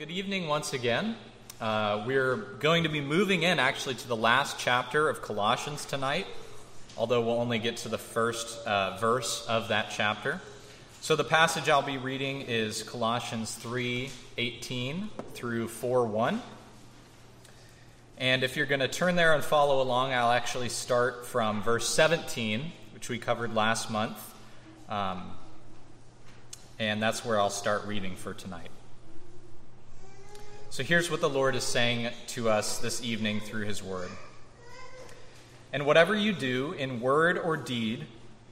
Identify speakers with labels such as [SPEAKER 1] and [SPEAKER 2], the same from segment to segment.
[SPEAKER 1] good evening once again. Uh, we're going to be moving in actually to the last chapter of Colossians tonight, although we'll only get to the first uh, verse of that chapter. So the passage I'll be reading is Colossians 3 18 through 4 1. And if you're going to turn there and follow along, I'll actually start from verse 17, which we covered last month. Um, and that's where I'll start reading for tonight. So here's what the Lord is saying to us this evening through his word. And whatever you do in word or deed,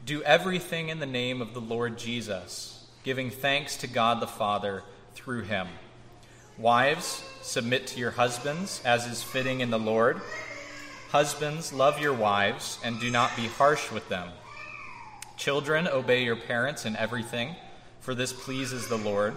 [SPEAKER 1] do everything in the name of the Lord Jesus, giving thanks to God the Father through him. Wives, submit to your husbands as is fitting in the Lord. Husbands, love your wives and do not be harsh with them. Children, obey your parents in everything, for this pleases the Lord.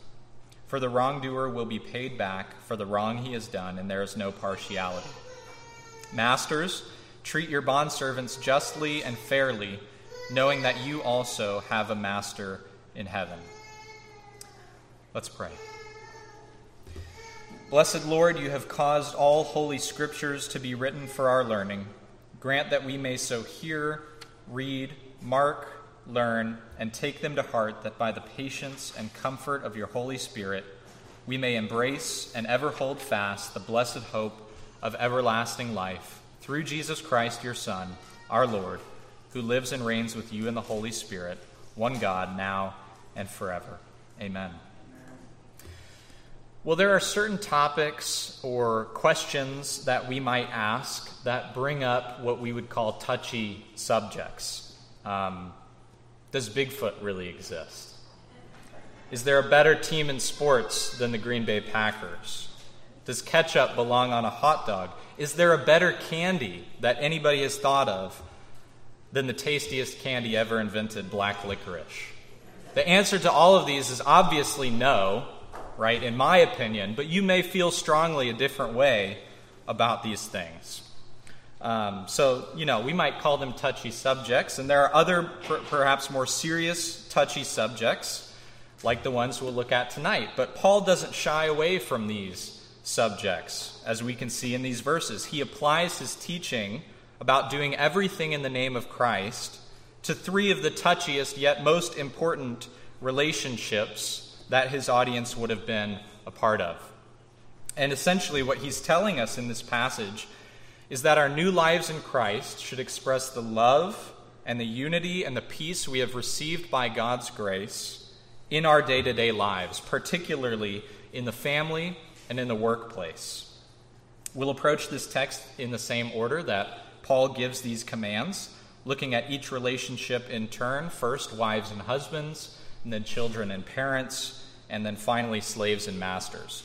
[SPEAKER 1] For the wrongdoer will be paid back for the wrong he has done, and there is no partiality. Masters, treat your bondservants justly and fairly, knowing that you also have a master in heaven. Let's pray. Blessed Lord, you have caused all holy scriptures to be written for our learning. Grant that we may so hear, read, mark, learn, and take them to heart, that by the patience and comfort of your Holy Spirit, we may embrace and ever hold fast the blessed hope of everlasting life through Jesus Christ, your Son, our Lord, who lives and reigns with you in the Holy Spirit, one God, now and forever. Amen. Well, there are certain topics or questions that we might ask that bring up what we would call touchy subjects. Um, does Bigfoot really exist? Is there a better team in sports than the Green Bay Packers? Does ketchup belong on a hot dog? Is there a better candy that anybody has thought of than the tastiest candy ever invented, black licorice? The answer to all of these is obviously no, right, in my opinion, but you may feel strongly a different way about these things. Um, so, you know, we might call them touchy subjects, and there are other, per- perhaps more serious, touchy subjects, like the ones we'll look at tonight. But Paul doesn't shy away from these subjects, as we can see in these verses. He applies his teaching about doing everything in the name of Christ to three of the touchiest yet most important relationships that his audience would have been a part of. And essentially, what he's telling us in this passage is that our new lives in Christ should express the love and the unity and the peace we have received by God's grace in our day to day lives, particularly in the family and in the workplace. We'll approach this text in the same order that Paul gives these commands, looking at each relationship in turn first, wives and husbands, and then children and parents, and then finally, slaves and masters.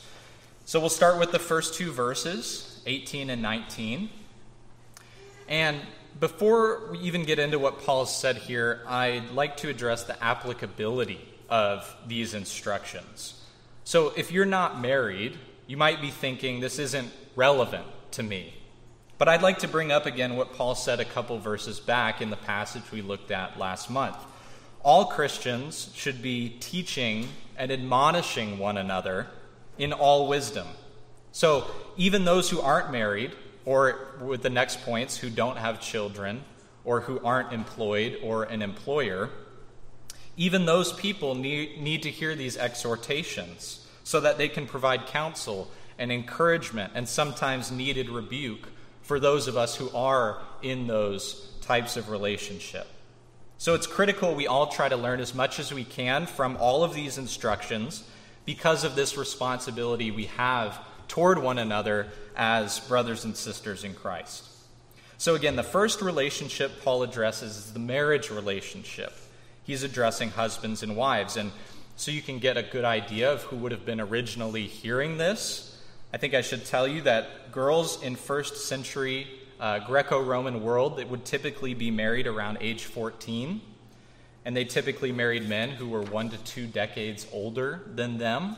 [SPEAKER 1] So we'll start with the first two verses 18 and 19. And before we even get into what Paul said here, I'd like to address the applicability of these instructions. So if you're not married, you might be thinking this isn't relevant to me. But I'd like to bring up again what Paul said a couple verses back in the passage we looked at last month. All Christians should be teaching and admonishing one another in all wisdom. So even those who aren't married, or with the next points, who don't have children, or who aren't employed or an employer, even those people need, need to hear these exhortations so that they can provide counsel and encouragement and sometimes needed rebuke for those of us who are in those types of relationship. So it's critical we all try to learn as much as we can from all of these instructions because of this responsibility we have toward one another as brothers and sisters in Christ. So, again, the first relationship Paul addresses is the marriage relationship. He's addressing husbands and wives. And so you can get a good idea of who would have been originally hearing this. I think I should tell you that girls in first century uh, Greco Roman world, it would typically be married around age 14. And they typically married men who were one to two decades older than them.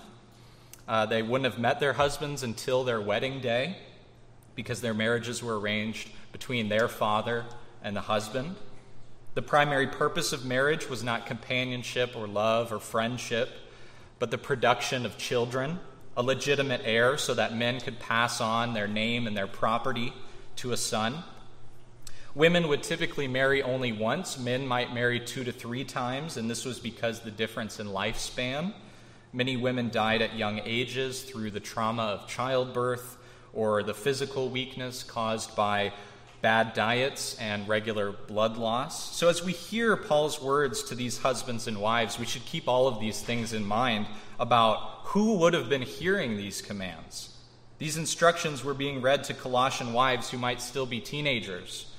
[SPEAKER 1] Uh, they wouldn't have met their husbands until their wedding day because their marriages were arranged between their father and the husband. The primary purpose of marriage was not companionship or love or friendship, but the production of children, a legitimate heir, so that men could pass on their name and their property to a son. Women would typically marry only once. Men might marry two to three times, and this was because the difference in lifespan. Many women died at young ages through the trauma of childbirth or the physical weakness caused by bad diets and regular blood loss. So, as we hear Paul's words to these husbands and wives, we should keep all of these things in mind about who would have been hearing these commands. These instructions were being read to Colossian wives who might still be teenagers,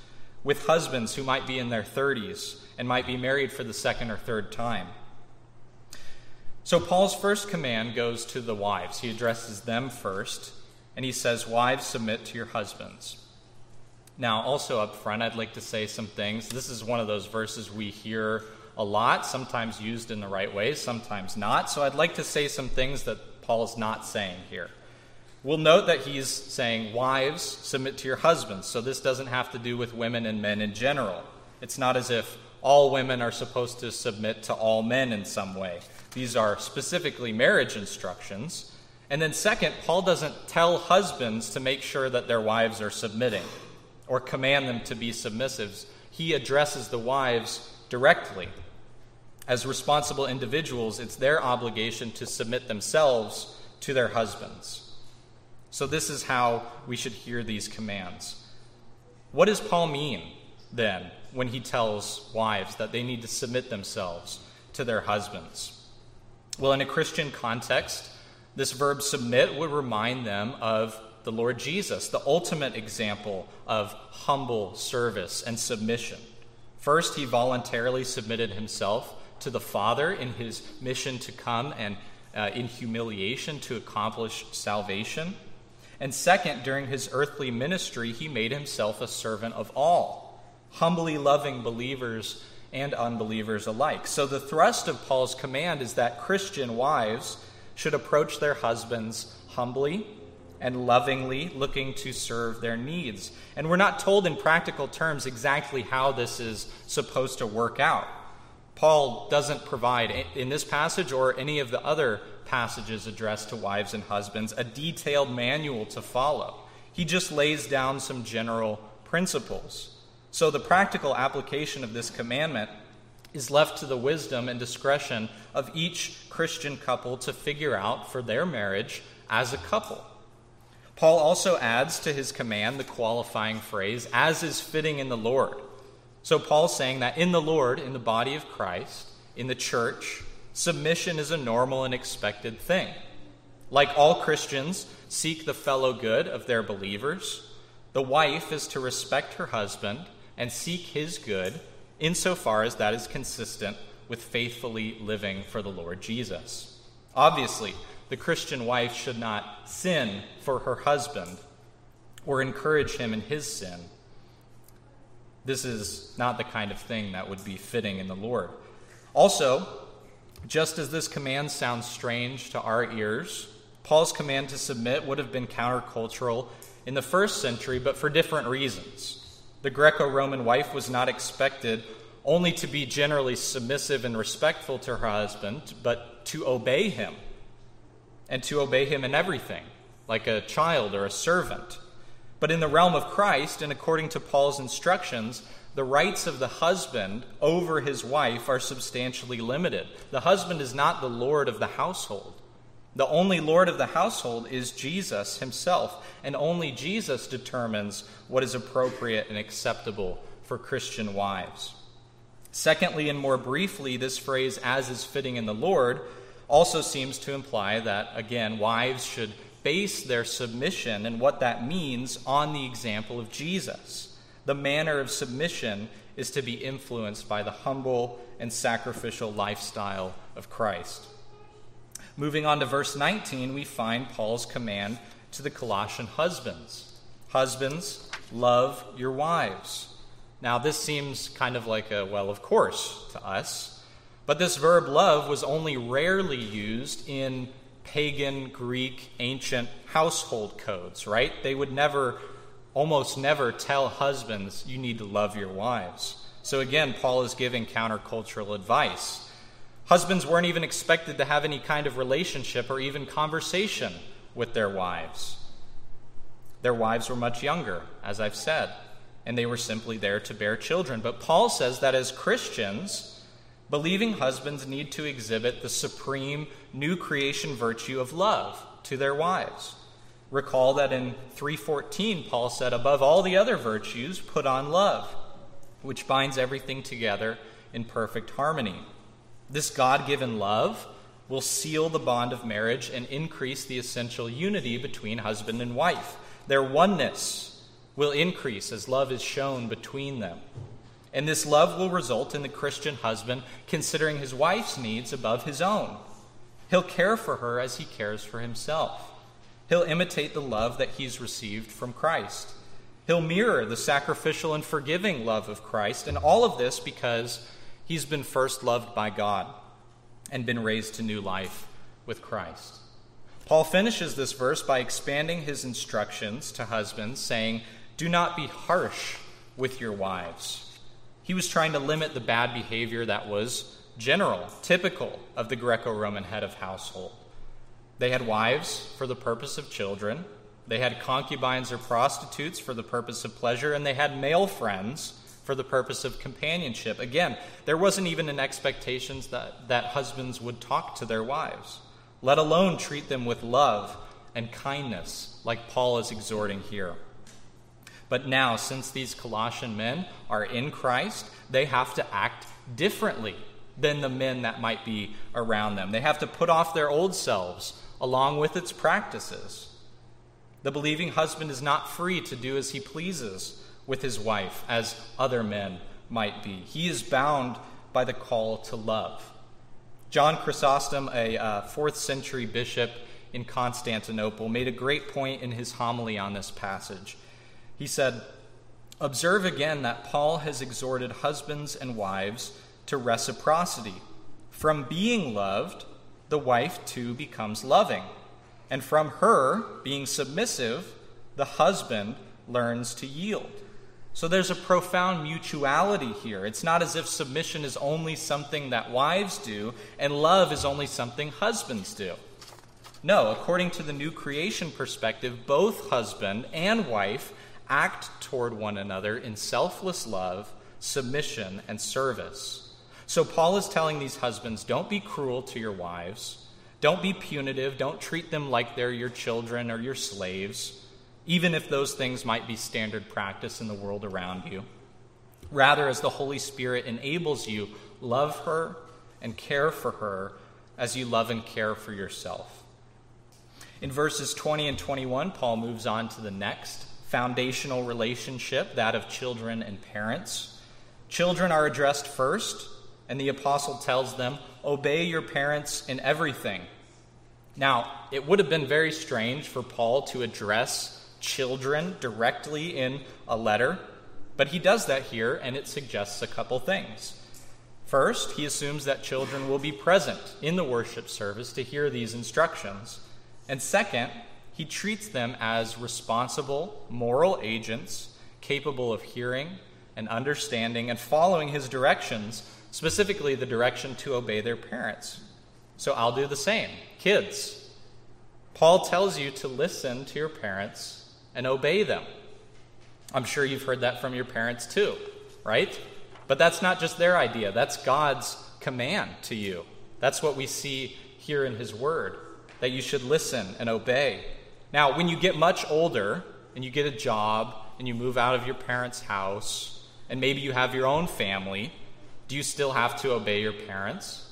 [SPEAKER 1] with husbands who might be in their 30s and might be married for the second or third time. So, Paul's first command goes to the wives. He addresses them first, and he says, Wives, submit to your husbands. Now, also up front, I'd like to say some things. This is one of those verses we hear a lot, sometimes used in the right way, sometimes not. So I'd like to say some things that Paul is not saying here. We'll note that he's saying, Wives, submit to your husbands. So this doesn't have to do with women and men in general. It's not as if all women are supposed to submit to all men in some way. These are specifically marriage instructions. And then, second, Paul doesn't tell husbands to make sure that their wives are submitting or command them to be submissives. He addresses the wives directly. As responsible individuals, it's their obligation to submit themselves to their husbands. So, this is how we should hear these commands. What does Paul mean then when he tells wives that they need to submit themselves to their husbands? Well, in a Christian context, this verb submit would remind them of the Lord Jesus, the ultimate example of humble service and submission. First, he voluntarily submitted himself to the Father in his mission to come and uh, in humiliation to accomplish salvation. And second, during his earthly ministry, he made himself a servant of all, humbly loving believers and unbelievers alike. So, the thrust of Paul's command is that Christian wives should approach their husbands humbly and lovingly looking to serve their needs. And we're not told in practical terms exactly how this is supposed to work out. Paul doesn't provide, in this passage or any of the other passages addressed to wives and husbands, a detailed manual to follow. He just lays down some general principles. So the practical application of this commandment is left to the wisdom and discretion of each Christian couple to figure out for their marriage as a couple. Paul also adds to his command the qualifying phrase, as is fitting in the Lord. So Paul's saying that in the Lord, in the body of Christ, in the church, submission is a normal and expected thing. Like all Christians seek the fellow good of their believers, the wife is to respect her husband and seek his good insofar as that is consistent with faithfully living for the Lord Jesus. Obviously, the Christian wife should not sin for her husband or encourage him in his sin. This is not the kind of thing that would be fitting in the Lord. Also, just as this command sounds strange to our ears, Paul's command to submit would have been countercultural in the first century, but for different reasons. The Greco Roman wife was not expected only to be generally submissive and respectful to her husband, but to obey him and to obey him in everything, like a child or a servant. But in the realm of Christ, and according to Paul's instructions, the rights of the husband over his wife are substantially limited. The husband is not the Lord of the household. The only Lord of the household is Jesus himself, and only Jesus determines what is appropriate and acceptable for Christian wives. Secondly, and more briefly, this phrase, as is fitting in the Lord, also seems to imply that, again, wives should base their submission and what that means on the example of Jesus. The manner of submission is to be influenced by the humble and sacrificial lifestyle of Christ. Moving on to verse 19, we find Paul's command to the Colossian husbands Husbands, love your wives. Now, this seems kind of like a, well, of course, to us. But this verb love was only rarely used in pagan, Greek, ancient household codes, right? They would never, almost never tell husbands, you need to love your wives. So again, Paul is giving countercultural advice. Husbands weren't even expected to have any kind of relationship or even conversation with their wives. Their wives were much younger, as I've said, and they were simply there to bear children. But Paul says that as Christians, believing husbands need to exhibit the supreme new creation virtue of love to their wives. Recall that in 3:14 Paul said above all the other virtues put on love, which binds everything together in perfect harmony. This God-given love will seal the bond of marriage and increase the essential unity between husband and wife. Their oneness will increase as love is shown between them. And this love will result in the Christian husband considering his wife's needs above his own. He'll care for her as he cares for himself. He'll imitate the love that he's received from Christ. He'll mirror the sacrificial and forgiving love of Christ, and all of this because he's been first loved by God and been raised to new life with Christ. Paul finishes this verse by expanding his instructions to husbands, saying, Do not be harsh with your wives. He was trying to limit the bad behavior that was general, typical of the Greco Roman head of household. They had wives for the purpose of children, they had concubines or prostitutes for the purpose of pleasure, and they had male friends for the purpose of companionship. Again, there wasn't even an expectation that, that husbands would talk to their wives, let alone treat them with love and kindness, like Paul is exhorting here. But now, since these Colossian men are in Christ, they have to act differently than the men that might be around them. They have to put off their old selves along with its practices. The believing husband is not free to do as he pleases with his wife, as other men might be. He is bound by the call to love. John Chrysostom, a uh, fourth century bishop in Constantinople, made a great point in his homily on this passage. He said, Observe again that Paul has exhorted husbands and wives to reciprocity. From being loved, the wife too becomes loving. And from her being submissive, the husband learns to yield. So there's a profound mutuality here. It's not as if submission is only something that wives do and love is only something husbands do. No, according to the new creation perspective, both husband and wife act toward one another in selfless love, submission, and service. So Paul is telling these husbands don't be cruel to your wives, don't be punitive, don't treat them like they're your children or your slaves, even if those things might be standard practice in the world around you. Rather, as the Holy Spirit enables you, love her and care for her as you love and care for yourself. In verses 20 and 21, Paul moves on to the next foundational relationship, that of children and parents. Children are addressed first and the apostle tells them, Obey your parents in everything. Now, it would have been very strange for Paul to address children directly in a letter, but he does that here, and it suggests a couple things. First, he assumes that children will be present in the worship service to hear these instructions. And second, he treats them as responsible, moral agents capable of hearing and understanding and following his directions specifically the direction to obey their parents. So I'll do the same. Kids, Paul tells you to listen to your parents and obey them. I'm sure you've heard that from your parents too, right? But that's not just their idea, that's God's command to you. That's what we see here in His Word, that you should listen and obey. Now, when you get much older and you get a job and you move out of your parents' house, and maybe you have your own family, do you still have to obey your parents?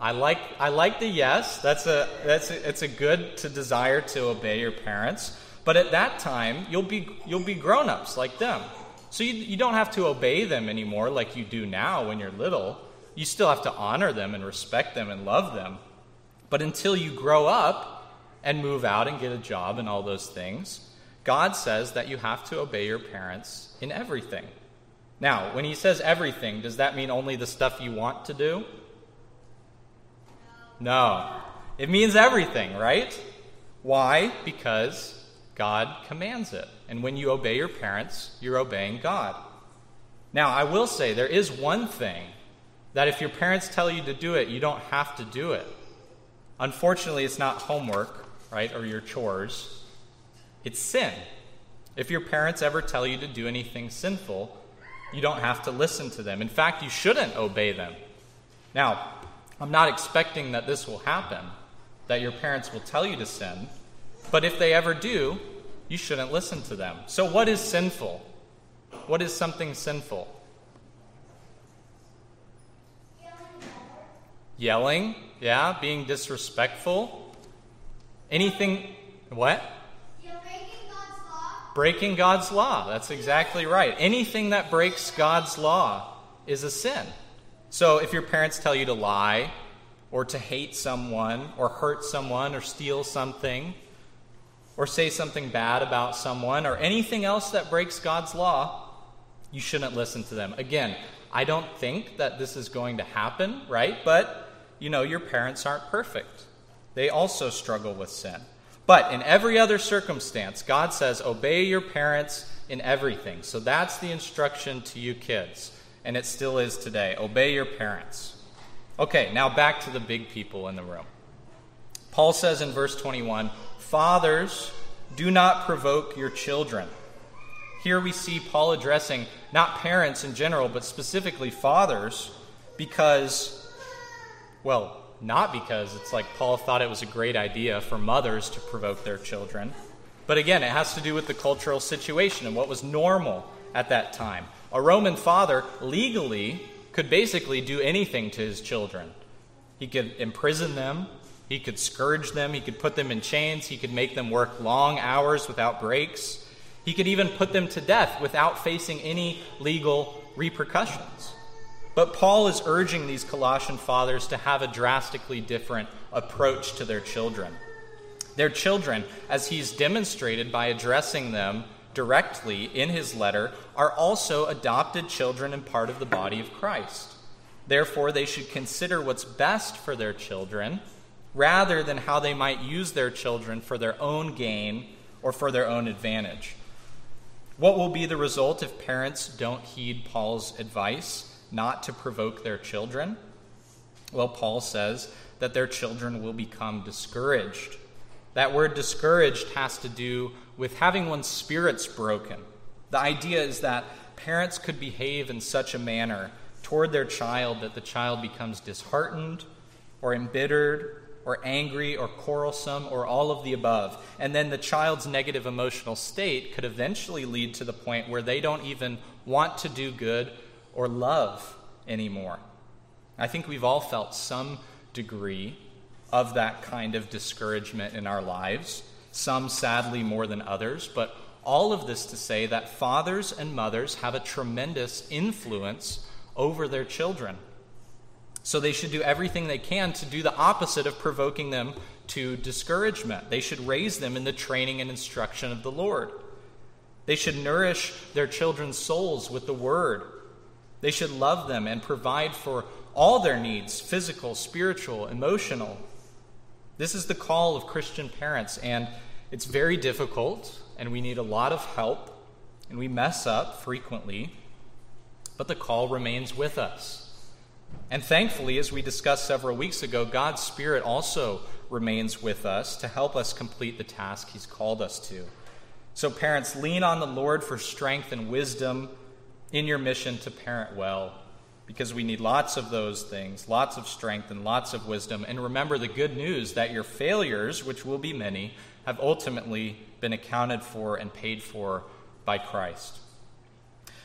[SPEAKER 1] I like I like the yes. That's a that's a, it's a good to desire to obey your parents. But at that time, you'll be you'll be grown-ups like them. So you, you don't have to obey them anymore like you do now when you're little. You still have to honor them and respect them and love them. But until you grow up and move out and get a job and all those things, God says that you have to obey your parents in everything. Now, when he says everything, does that mean only the stuff you want to do? No. It means everything, right? Why? Because God commands it. And when you obey your parents, you're obeying God. Now, I will say there is one thing that if your parents tell you to do it, you don't have to do it. Unfortunately, it's not homework, right, or your chores. It's sin. If your parents ever tell you to do anything sinful, you don't have to listen to them. In fact, you shouldn't obey them. Now, I'm not expecting that this will happen, that your parents will tell you to sin, but if they ever do, you shouldn't listen to them. So, what is sinful? What is something sinful? Yelling, yeah, being disrespectful. Anything, what? breaking God's law. That's exactly right. Anything that breaks God's law is a sin. So if your parents tell you to lie, or to hate someone, or hurt someone, or steal something, or say something bad about someone, or anything else that breaks God's law, you shouldn't listen to them. Again, I don't think that this is going to happen, right? But, you know, your parents aren't perfect. They also struggle with sin. But in every other circumstance, God says, obey your parents in everything. So that's the instruction to you kids. And it still is today. Obey your parents. Okay, now back to the big people in the room. Paul says in verse 21 Fathers, do not provoke your children. Here we see Paul addressing not parents in general, but specifically fathers, because, well, not because it's like Paul thought it was a great idea for mothers to provoke their children, but again, it has to do with the cultural situation and what was normal at that time. A Roman father legally could basically do anything to his children. He could imprison them, he could scourge them, he could put them in chains, he could make them work long hours without breaks. He could even put them to death without facing any legal repercussions. But Paul is urging these Colossian fathers to have a drastically different approach to their children. Their children, as he's demonstrated by addressing them directly in his letter, are also adopted children and part of the body of Christ. Therefore, they should consider what's best for their children rather than how they might use their children for their own gain or for their own advantage. What will be the result if parents don't heed Paul's advice? not to provoke their children? Well, Paul says that their children will become discouraged. That word discouraged has to do with having one's spirits broken. The idea is that parents could behave in such a manner toward their child that the child becomes disheartened or embittered or angry or quarrelsome or all of the above. And then the child's negative emotional state could eventually lead to the point where they don't even want to do good or love anymore. I think we've all felt some degree of that kind of discouragement in our lives, some sadly more than others, but all of this to say that fathers and mothers have a tremendous influence over their children. So they should do everything they can to do the opposite of provoking them to discouragement. They should raise them in the training and instruction of the Lord. They should nourish their children's souls with the word they should love them and provide for all their needs physical, spiritual, emotional. This is the call of Christian parents, and it's very difficult, and we need a lot of help, and we mess up frequently, but the call remains with us. And thankfully, as we discussed several weeks ago, God's Spirit also remains with us to help us complete the task He's called us to. So, parents, lean on the Lord for strength and wisdom in your mission to parent well because we need lots of those things, lots of strength and lots of wisdom. And remember the good news that your failures, which will be many, have ultimately been accounted for and paid for by Christ.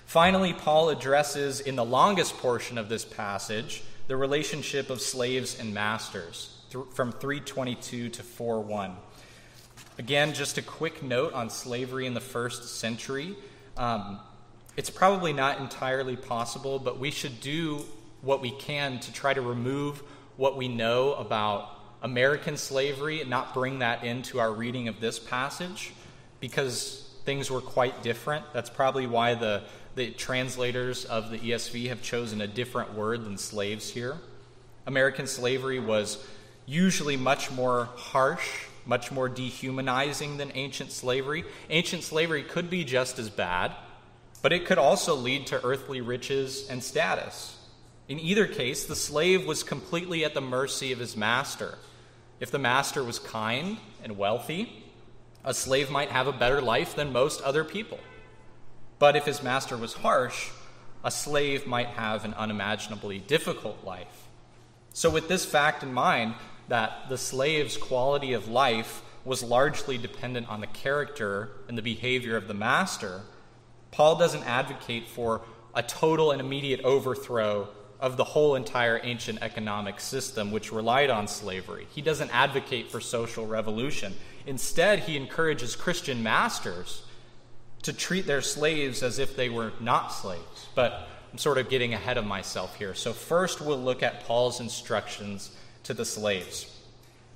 [SPEAKER 1] Finally, Paul addresses in the longest portion of this passage the relationship of slaves and masters from 322 to 41. Again, just a quick note on slavery in the first century. Um, it's probably not entirely possible, but we should do what we can to try to remove what we know about American slavery and not bring that into our reading of this passage because things were quite different. That's probably why the, the translators of the ESV have chosen a different word than slaves here. American slavery was usually much more harsh, much more dehumanizing than ancient slavery. Ancient slavery could be just as bad, but it could also lead to earthly riches and status. In either case, the slave was completely at the mercy of his master. If the master was kind and wealthy, a slave might have a better life than most other people. But if his master was harsh, a slave might have an unimaginably difficult life. So, with this fact in mind, that the slave's quality of life was largely dependent on the character and the behavior of the master, Paul doesn't advocate for a total and immediate overthrow of the whole entire ancient economic system which relied on slavery. He doesn't advocate for social revolution. Instead, he encourages Christian masters to treat their slaves as if they were not slaves. But I'm sort of getting ahead of myself here. So, first, we'll look at Paul's instructions to the slaves.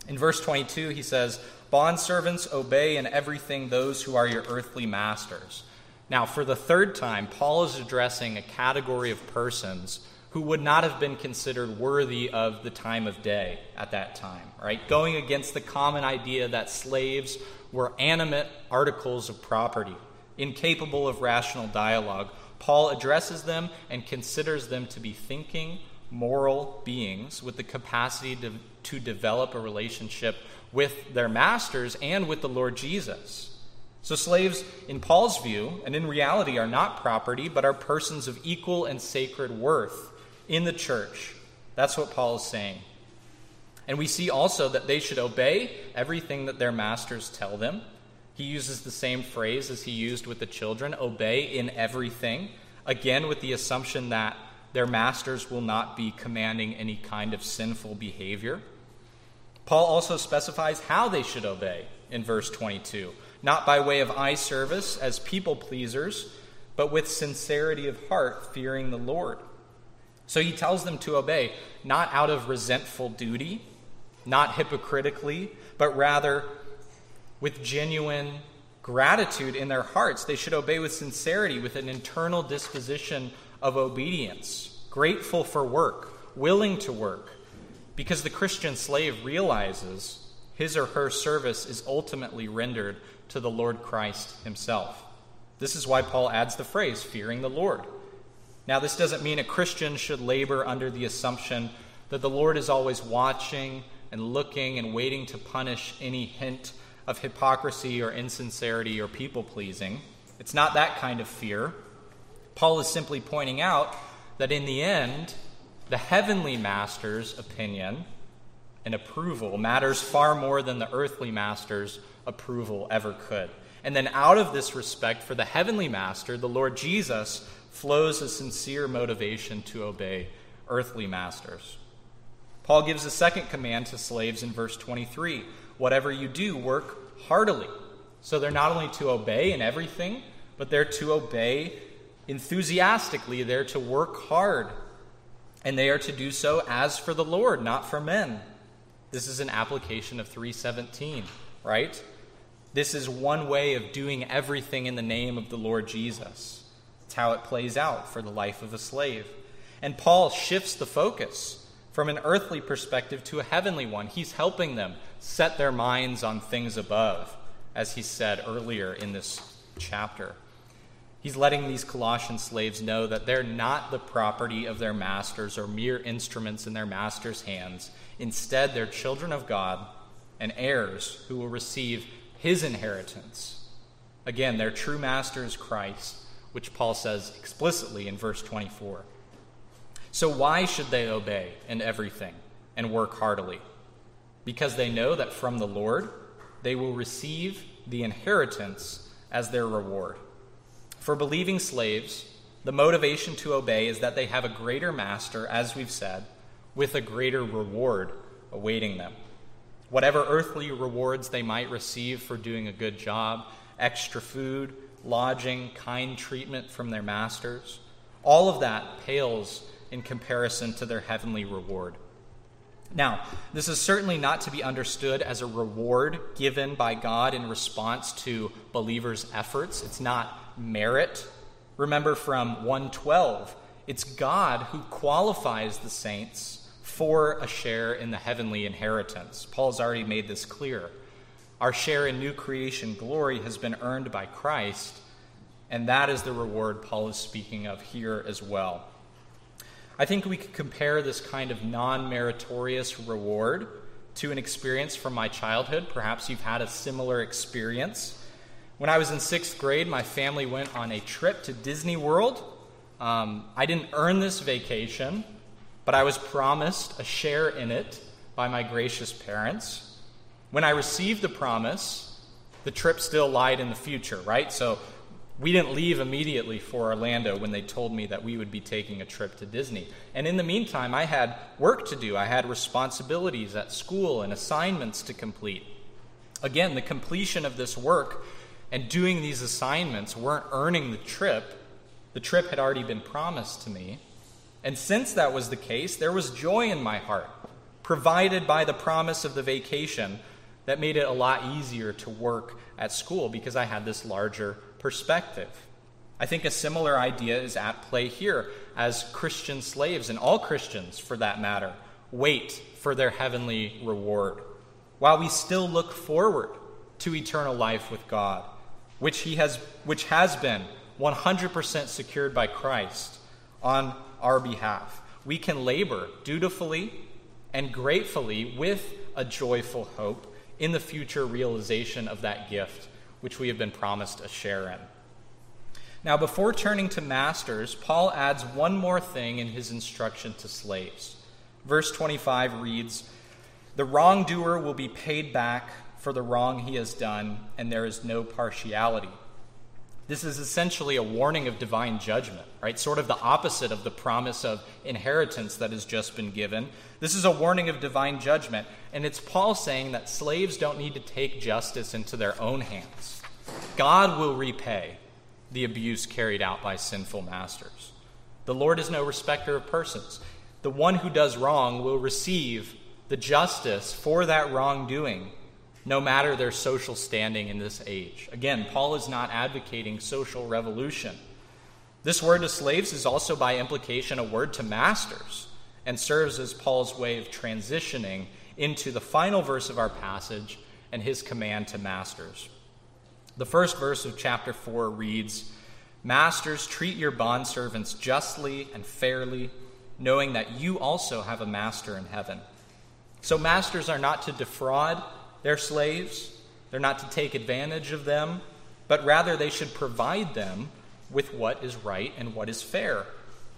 [SPEAKER 1] In verse 22, he says, Bondservants, obey in everything those who are your earthly masters. Now, for the third time, Paul is addressing a category of persons who would not have been considered worthy of the time of day at that time, right? Going against the common idea that slaves were animate articles of property, incapable of rational dialogue. Paul addresses them and considers them to be thinking, moral beings with the capacity to, to develop a relationship with their masters and with the Lord Jesus. So, slaves, in Paul's view, and in reality, are not property, but are persons of equal and sacred worth in the church. That's what Paul is saying. And we see also that they should obey everything that their masters tell them. He uses the same phrase as he used with the children obey in everything, again, with the assumption that their masters will not be commanding any kind of sinful behavior. Paul also specifies how they should obey in verse 22 not by way of eye service as people pleasers, but with sincerity of heart, fearing the Lord. So he tells them to obey, not out of resentful duty, not hypocritically, but rather with genuine gratitude in their hearts. They should obey with sincerity, with an internal disposition of obedience, grateful for work, willing to work, because the Christian slave realizes his or her service is ultimately rendered to the Lord Christ himself. This is why Paul adds the phrase, fearing the Lord. Now, this doesn't mean a Christian should labor under the assumption that the Lord is always watching and looking and waiting to punish any hint of hypocrisy or insincerity or people pleasing. It's not that kind of fear. Paul is simply pointing out that in the end, the heavenly master's opinion and approval matters far more than the earthly master's approval ever could. And then, out of this respect for the heavenly master, the Lord Jesus, flows a sincere motivation to obey earthly masters. Paul gives a second command to slaves in verse 23 whatever you do, work heartily. So they're not only to obey in everything, but they're to obey enthusiastically. They're to work hard. And they are to do so as for the Lord, not for men. This is an application of 317, right? This is one way of doing everything in the name of the Lord Jesus. It's how it plays out for the life of a slave. And Paul shifts the focus from an earthly perspective to a heavenly one. He's helping them set their minds on things above, as he said earlier in this chapter. He's letting these Colossian slaves know that they're not the property of their masters or mere instruments in their masters' hands. Instead, they're children of God and heirs who will receive his inheritance. Again, their true master is Christ, which Paul says explicitly in verse 24. So, why should they obey in everything and work heartily? Because they know that from the Lord they will receive the inheritance as their reward. For believing slaves, the motivation to obey is that they have a greater master, as we've said, with a greater reward awaiting them. Whatever earthly rewards they might receive for doing a good job, extra food, lodging, kind treatment from their masters, all of that pales in comparison to their heavenly reward. Now, this is certainly not to be understood as a reward given by God in response to believers' efforts. It's not merit. Remember from 112, it's God who qualifies the saints for a share in the heavenly inheritance. Paul's already made this clear. Our share in new creation glory has been earned by Christ, and that is the reward Paul is speaking of here as well. I think we could compare this kind of non meritorious reward to an experience from my childhood. Perhaps you've had a similar experience. When I was in sixth grade, my family went on a trip to Disney World. Um, I didn't earn this vacation, but I was promised a share in it by my gracious parents. When I received the promise, the trip still lied in the future, right? So we didn't leave immediately for Orlando when they told me that we would be taking a trip to Disney. And in the meantime, I had work to do. I had responsibilities at school and assignments to complete. Again, the completion of this work and doing these assignments weren't earning the trip. The trip had already been promised to me. And since that was the case, there was joy in my heart, provided by the promise of the vacation that made it a lot easier to work at school because I had this larger perspective. I think a similar idea is at play here as Christian slaves, and all Christians for that matter, wait for their heavenly reward, while we still look forward to eternal life with God, which, he has, which has been 100% secured by Christ on our behalf. We can labor dutifully and gratefully with a joyful hope in the future realization of that gift which we have been promised a share in. Now, before turning to masters, Paul adds one more thing in his instruction to slaves. Verse 25 reads The wrongdoer will be paid back for the wrong he has done, and there is no partiality. This is essentially a warning of divine judgment, right? Sort of the opposite of the promise of inheritance that has just been given. This is a warning of divine judgment, and it's Paul saying that slaves don't need to take justice into their own hands. God will repay the abuse carried out by sinful masters. The Lord is no respecter of persons. The one who does wrong will receive the justice for that wrongdoing, no matter their social standing in this age. Again, Paul is not advocating social revolution. This word to slaves is also by implication a word to masters and serves as Paul's way of transitioning into the final verse of our passage and his command to masters. The first verse of chapter 4 reads Masters, treat your bondservants justly and fairly, knowing that you also have a master in heaven. So, masters are not to defraud their slaves, they're not to take advantage of them, but rather they should provide them with what is right and what is fair.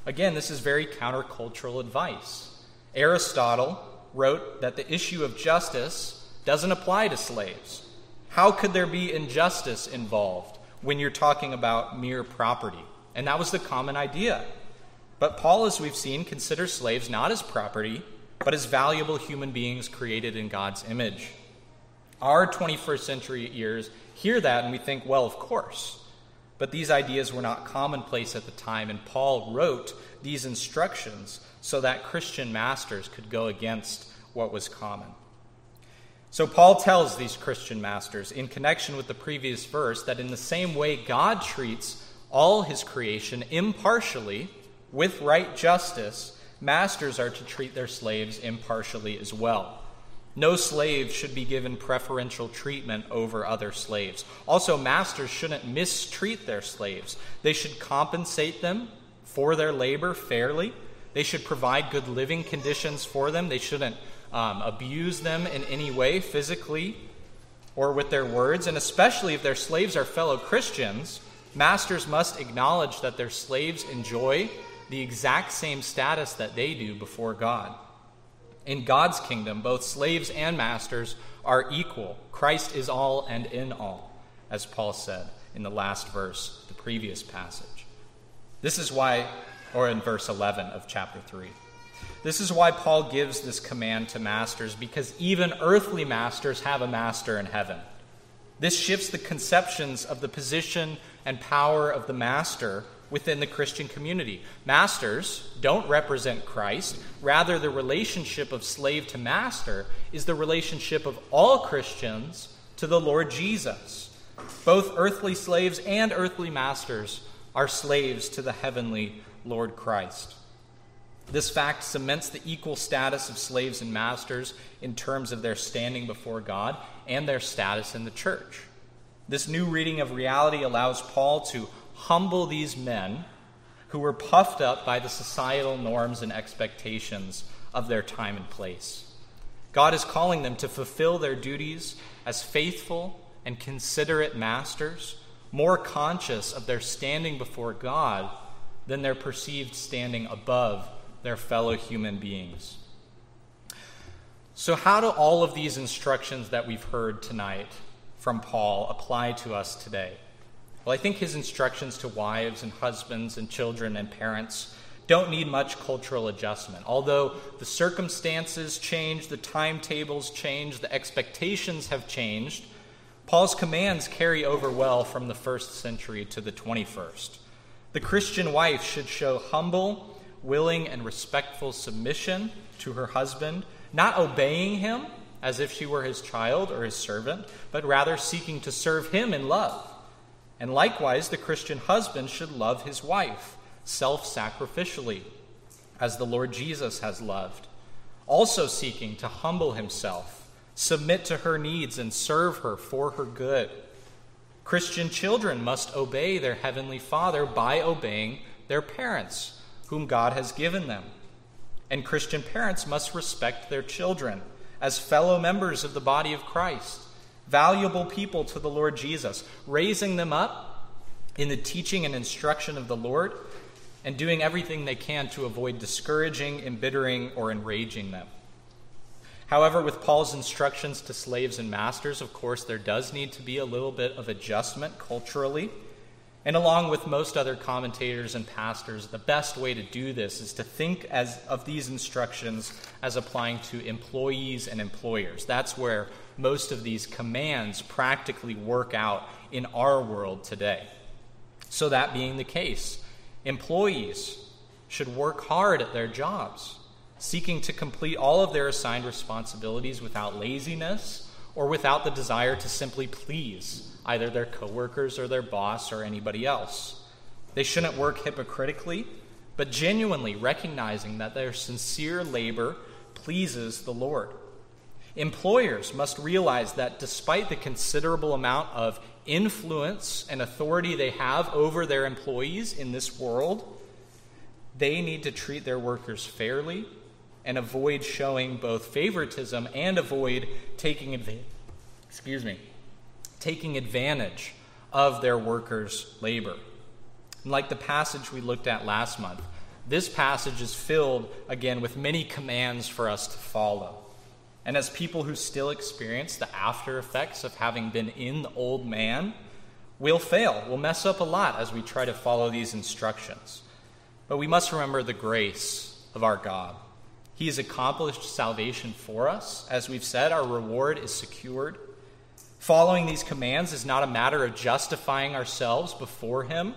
[SPEAKER 1] Again, this is very countercultural advice. Aristotle wrote that the issue of justice doesn't apply to slaves. How could there be injustice involved when you're talking about mere property? And that was the common idea. But Paul, as we've seen, considers slaves not as property, but as valuable human beings created in God's image. Our 21st century ears hear that and we think, well, of course. But these ideas were not commonplace at the time, and Paul wrote these instructions so that Christian masters could go against what was common. So, Paul tells these Christian masters, in connection with the previous verse, that in the same way God treats all his creation impartially with right justice, masters are to treat their slaves impartially as well. No slave should be given preferential treatment over other slaves. Also, masters shouldn't mistreat their slaves. They should compensate them for their labor fairly. They should provide good living conditions for them. They shouldn't um, abuse them in any way, physically or with their words. And especially if their slaves are fellow Christians, masters must acknowledge that their slaves enjoy the exact same status that they do before God. In God's kingdom, both slaves and masters are equal. Christ is all and in all, as Paul said in the last verse, the previous passage. This is why, or in verse 11 of chapter 3. This is why Paul gives this command to masters, because even earthly masters have a master in heaven. This shifts the conceptions of the position and power of the master within the Christian community. Masters don't represent Christ. Rather, the relationship of slave to master is the relationship of all Christians to the Lord Jesus. Both earthly slaves and earthly masters are slaves to the heavenly Lord Christ. This fact cements the equal status of slaves and masters in terms of their standing before God and their status in the church. This new reading of reality allows Paul to humble these men who were puffed up by the societal norms and expectations of their time and place. God is calling them to fulfill their duties as faithful and considerate masters, more conscious of their standing before God than their perceived standing above their fellow human beings. So, how do all of these instructions that we've heard tonight from Paul apply to us today? Well, I think his instructions to wives and husbands and children and parents don't need much cultural adjustment. Although the circumstances change, the timetables change, the expectations have changed, Paul's commands carry over well from the first century to the 21st. The Christian wife should show humble, willing and respectful submission to her husband, not obeying him as if she were his child or his servant, but rather seeking to serve him in love. And likewise, the Christian husband should love his wife self sacrificially, as the Lord Jesus has loved, also seeking to humble himself, submit to her needs, and serve her for her good. Christian children must obey their heavenly Father by obeying their parents whom God has given them. And Christian parents must respect their children as fellow members of the body of Christ, valuable people to the Lord Jesus, raising them up in the teaching and instruction of the Lord, and doing everything they can to avoid discouraging, embittering, or enraging them. However, with Paul's instructions to slaves and masters, of course, there does need to be a little bit of adjustment culturally. And along with most other commentators and pastors, the best way to do this is to think as, of these instructions as applying to employees and employers. That's where most of these commands practically work out in our world today. So, that being the case, employees should work hard at their jobs, seeking to complete all of their assigned responsibilities without laziness or without the desire to simply please either their coworkers or their boss or anybody else. They shouldn't work hypocritically, but genuinely recognizing that their sincere labor pleases the Lord. Employers must realize that despite the considerable amount of influence and authority they have over their employees in this world, they need to treat their workers fairly and avoid showing both favoritism and avoid taking advantage. Excuse me taking advantage of their workers' labor. And like the passage we looked at last month, this passage is filled again with many commands for us to follow. And as people who still experience the after effects of having been in the old man, we'll fail. We'll mess up a lot as we try to follow these instructions. But we must remember the grace of our God. He has accomplished salvation for us. As we've said, our reward is secured. Following these commands is not a matter of justifying ourselves before Him.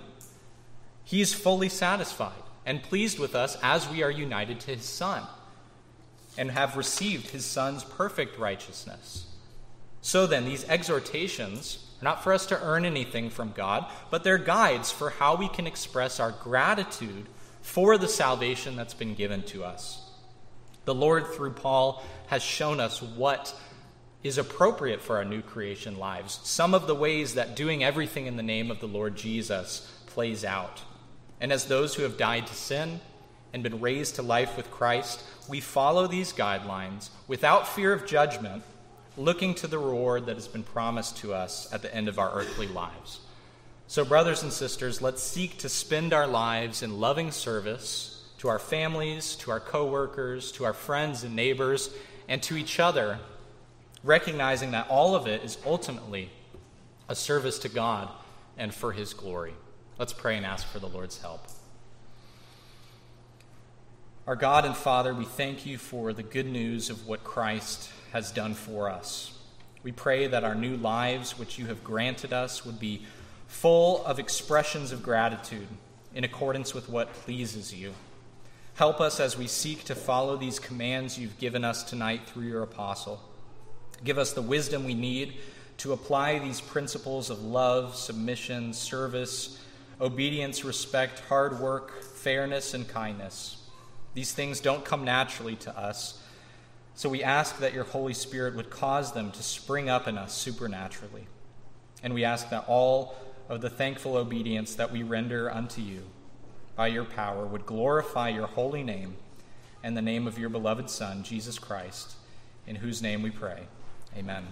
[SPEAKER 1] He is fully satisfied and pleased with us as we are united to His Son and have received His Son's perfect righteousness. So then, these exhortations are not for us to earn anything from God, but they're guides for how we can express our gratitude for the salvation that's been given to us. The Lord, through Paul, has shown us what is appropriate for our new creation lives. Some of the ways that doing everything in the name of the Lord Jesus plays out. And as those who have died to sin and been raised to life with Christ, we follow these guidelines without fear of judgment, looking to the reward that has been promised to us at the end of our earthly lives. So, brothers and sisters, let's seek to spend our lives in loving service to our families, to our coworkers, to our friends and neighbors, and to each other recognizing that all of it is ultimately a service to God and for His glory. Let's pray and ask for the Lord's help. Our God and Father, we thank you for the good news of what Christ has done for us. We pray that our new lives, which you have granted us, would be full of expressions of gratitude in accordance with what pleases you. Help us as we seek to follow these commands you've given us tonight through your apostle. Give us the wisdom we need to apply these principles of love, submission, service, obedience, respect, hard work, fairness, and kindness. These things don't come naturally to us, so we ask that your Holy Spirit would cause them to spring up in us supernaturally. And we ask that all of the thankful obedience that we render unto you by your power would glorify your holy name and the name of your beloved Son, Jesus Christ, in whose name we pray. Amen.